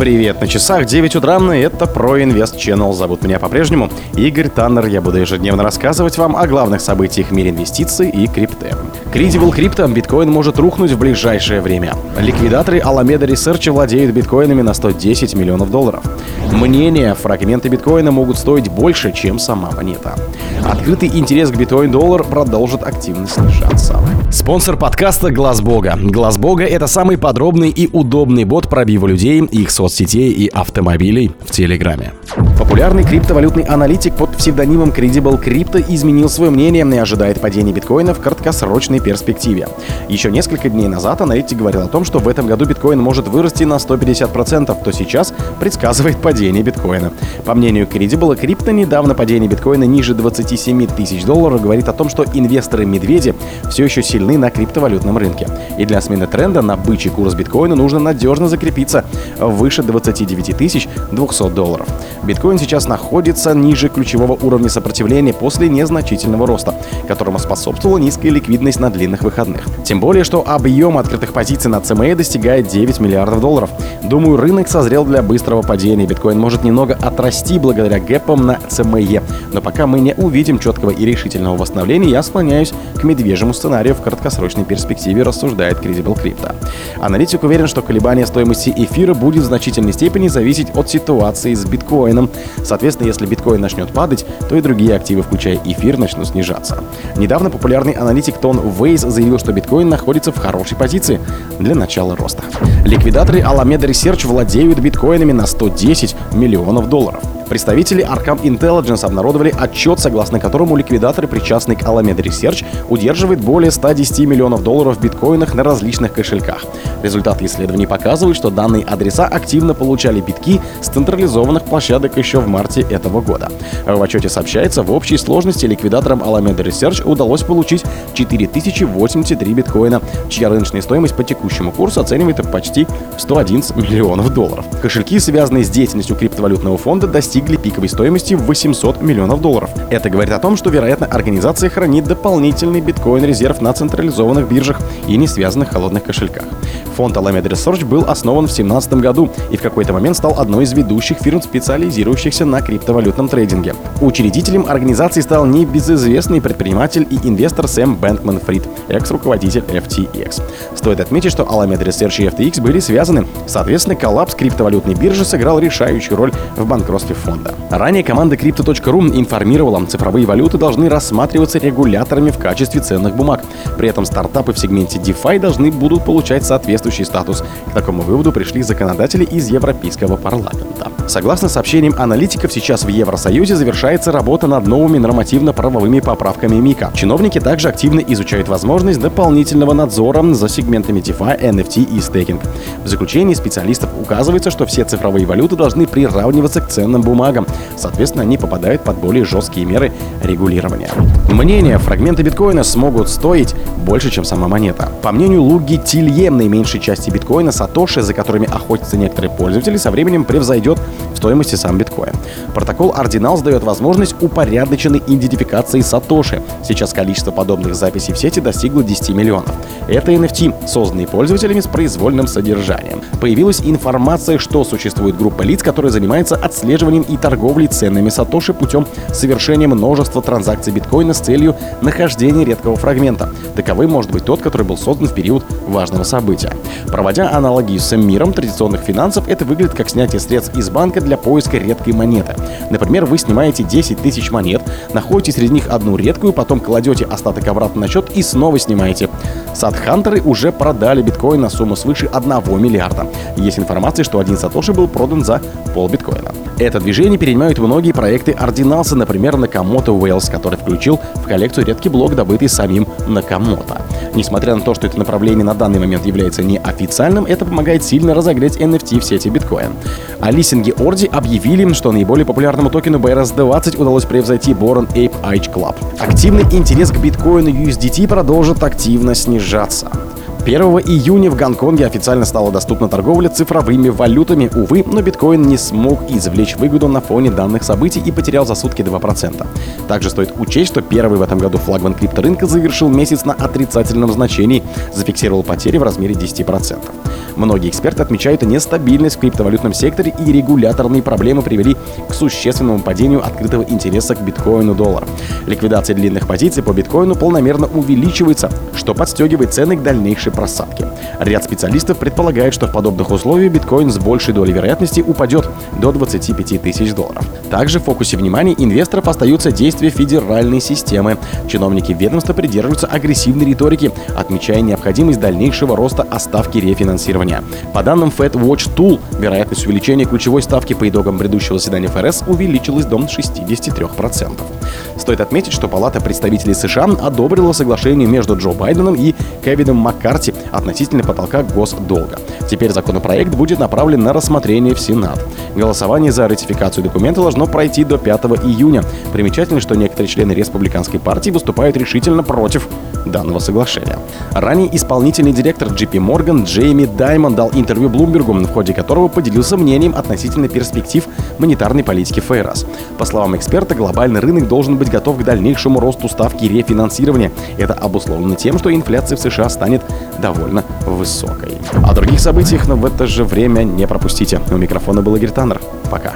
Привет, на часах 9 утра, и это про Инвест Channel. Зовут меня по-прежнему Игорь Таннер. Я буду ежедневно рассказывать вам о главных событиях в мире инвестиций и крипты. Credible крипто, биткоин может рухнуть в ближайшее время. Ликвидаторы Alameda Research владеют биткоинами на 110 миллионов долларов. Мнение, фрагменты биткоина могут стоить больше, чем сама монета. Открытый интерес к биткоин-доллар продолжит активно снижаться. Спонсор подкаста Глаз Бога. Глаз Бога это самый подробный и удобный бот пробива людей, их соцсетей и автомобилей в Телеграме. Популярный криптовалютный аналитик под псевдонимом Credible Crypto изменил свое мнение и ожидает падения биткоина в краткосрочной перспективе. Еще несколько дней назад аналитик говорил о том, что в этом году биткоин может вырасти на 150%, то сейчас предсказывает падение биткоина. По мнению Credible Crypto, недавно падение биткоина ниже 27 тысяч долларов говорит о том, что инвесторы-медведи все еще сильны на криптовалютном рынке. И для смены тренда на бычий курс биткоина нужно надежно закрепиться выше 29 200 долларов. Биткоин сейчас находится ниже ключевого уровня сопротивления после незначительного роста, которому способствовала низкая ликвидность на длинных выходных. Тем более, что объем открытых позиций на CME достигает 9 миллиардов долларов. Думаю, рынок созрел для быстрого падения. Биткоин может немного отрасти благодаря гэпам на CME. Но пока мы не увидим четкого и решительного восстановления, я склоняюсь к медвежьему сценарию в краткосрочной перспективе, рассуждает Credible Crypto. Аналитик уверен, что колебание стоимости эфира будет в значительной степени зависеть от ситуации с биткоином. Соответственно, если биткоин начнет падать, то и другие активы, включая эфир, начнут снижаться. Недавно популярный аналитик Тон Вейс заявил, что биткоин находится в хорошей позиции для начала роста. Ликвидаторы Alameda Research владеют биткоинами на 110 миллионов долларов. Представители Arkham Intelligence обнародовали отчет, согласно которому ликвидаторы, причастные к Alameda Research, удерживают более 110 миллионов долларов в биткоинах на различных кошельках. Результаты исследований показывают, что данные адреса активно получали битки с централизованных площадок еще в марте этого года. В отчете сообщается, в общей сложности ликвидаторам Alameda Research удалось получить 4083 биткоина, чья рыночная стоимость по текущему курсу оценивается почти в 111 миллионов долларов. Кошельки, связанные с деятельностью криптовалютного фонда, достигли пиковой стоимости в 800 миллионов долларов. Это говорит о том, что, вероятно, организация хранит дополнительный биткоин-резерв на централизованных биржах и не связанных холодных кошельках. Фонд Alameda Research был основан в 2017 году и в какой-то момент стал одной из ведущих фирм, специализирующихся на криптовалютном трейдинге. Учредителем организации стал небезызвестный предприниматель и инвестор Сэм Бэнкман Фрид, экс-руководитель FTX. Стоит отметить, что Alameda Research и FTX были связаны. Соответственно, коллапс криптовалютной биржи сыграл решающую роль в банкротстве фонда. Ранее команда Crypto.ru информировала, цифровые валюты должны рассматриваться регуляторами в качестве ценных бумаг. При этом стартапы в сегменте DeFi должны будут получать соответствующий статус. К такому выводу пришли законодатели из Европейского парламента. Согласно сообщениям аналитиков, сейчас в Евросоюзе завершается работа над новыми нормативно-правовыми поправками МИКа. Чиновники также активно изучают возможность дополнительного надзора за сегментами DeFi, NFT и стейкинг. В заключении специалистов указывается, что все цифровые валюты должны приравниваться к ценным бумагам. Соответственно, они попадают под более жесткие меры регулирования. Мнение, фрагменты биткоина смогут стоить больше, чем сама монета. По мнению Луги Тилье, наименьшей части биткоина Сатоши, за которыми охотятся некоторые пользователи, со временем превзойдет стоимости сам биткоин. Протокол Ordinals дает возможность упорядоченной идентификации Сатоши. Сейчас количество подобных записей в сети достигло 10 миллионов. Это NFT, созданные пользователями с произвольным содержанием. Появилась информация, что существует группа лиц, которая занимается отслеживанием и торговлей ценными Сатоши путем совершения множества транзакций биткоина с целью нахождения редкого фрагмента. Таковым может быть тот, который был создан в период важного события. Проводя аналогию с миром традиционных финансов, это выглядит как снятие средств из банка для поиска редкой монеты. Например, вы снимаете 10 тысяч монет, находите среди них одну редкую, потом кладете остаток обратно на счет и снова снимаете. Садхантеры уже продали биткоин на сумму свыше 1 миллиарда. Есть информация, что один сатоши был продан за пол биткоина. Это движение перенимают многие проекты Ordinals, например, Nakamoto Wales, который включил в коллекцию редкий блок, добытый самим Nakamoto. Несмотря на то, что это направление на данный момент является неофициальным, это помогает сильно разогреть NFT в сети биткоин. А листинги Орди объявили, что наиболее популярному токену BRS-20 удалось превзойти Boron Ape H Club. Активный интерес к биткоину USDT продолжит активно снижаться. 1 июня в Гонконге официально стала доступна торговля цифровыми валютами. Увы, но биткоин не смог извлечь выгоду на фоне данных событий и потерял за сутки 2%. Также стоит учесть, что первый в этом году флагман крипторынка завершил месяц на отрицательном значении, зафиксировал потери в размере 10%. Многие эксперты отмечают нестабильность в криптовалютном секторе и регуляторные проблемы привели к существенному падению открытого интереса к биткоину доллар. Ликвидация длинных позиций по биткоину полномерно увеличивается, что подстегивает цены к дальнейшей просадке. Ряд специалистов предполагает, что в подобных условиях биткоин с большей долей вероятности упадет до 25 тысяч долларов. Также в фокусе внимания инвесторов остаются действия федеральной системы. Чиновники ведомства придерживаются агрессивной риторики, отмечая необходимость дальнейшего роста оставки рефинансирования. По данным Fed Watch Tool, вероятность увеличения ключевой ставки по итогам предыдущего заседания ФРС увеличилась до 63%. Стоит отметить, что Палата представителей США одобрила соглашение между Джо Байденом и Кевином Маккарти относительно потолка госдолга. Теперь законопроект будет направлен на рассмотрение в Сенат. Голосование за ратификацию документа должно пройти до 5 июня. Примечательно, что некоторые члены республиканской партии выступают решительно против данного соглашения. Ранее исполнительный директор JP Morgan Джейми Даймон дал интервью Блумбергу, в ходе которого поделился мнением относительно перспектив монетарной политики ФРС. По словам эксперта, глобальный рынок должен быть готов к дальнейшему росту ставки рефинансирования. Это обусловлено тем, что инфляция в США станет довольно высокой. О других событиях, но в это же время не пропустите. У микрофона был Игорь Таннер. Пока.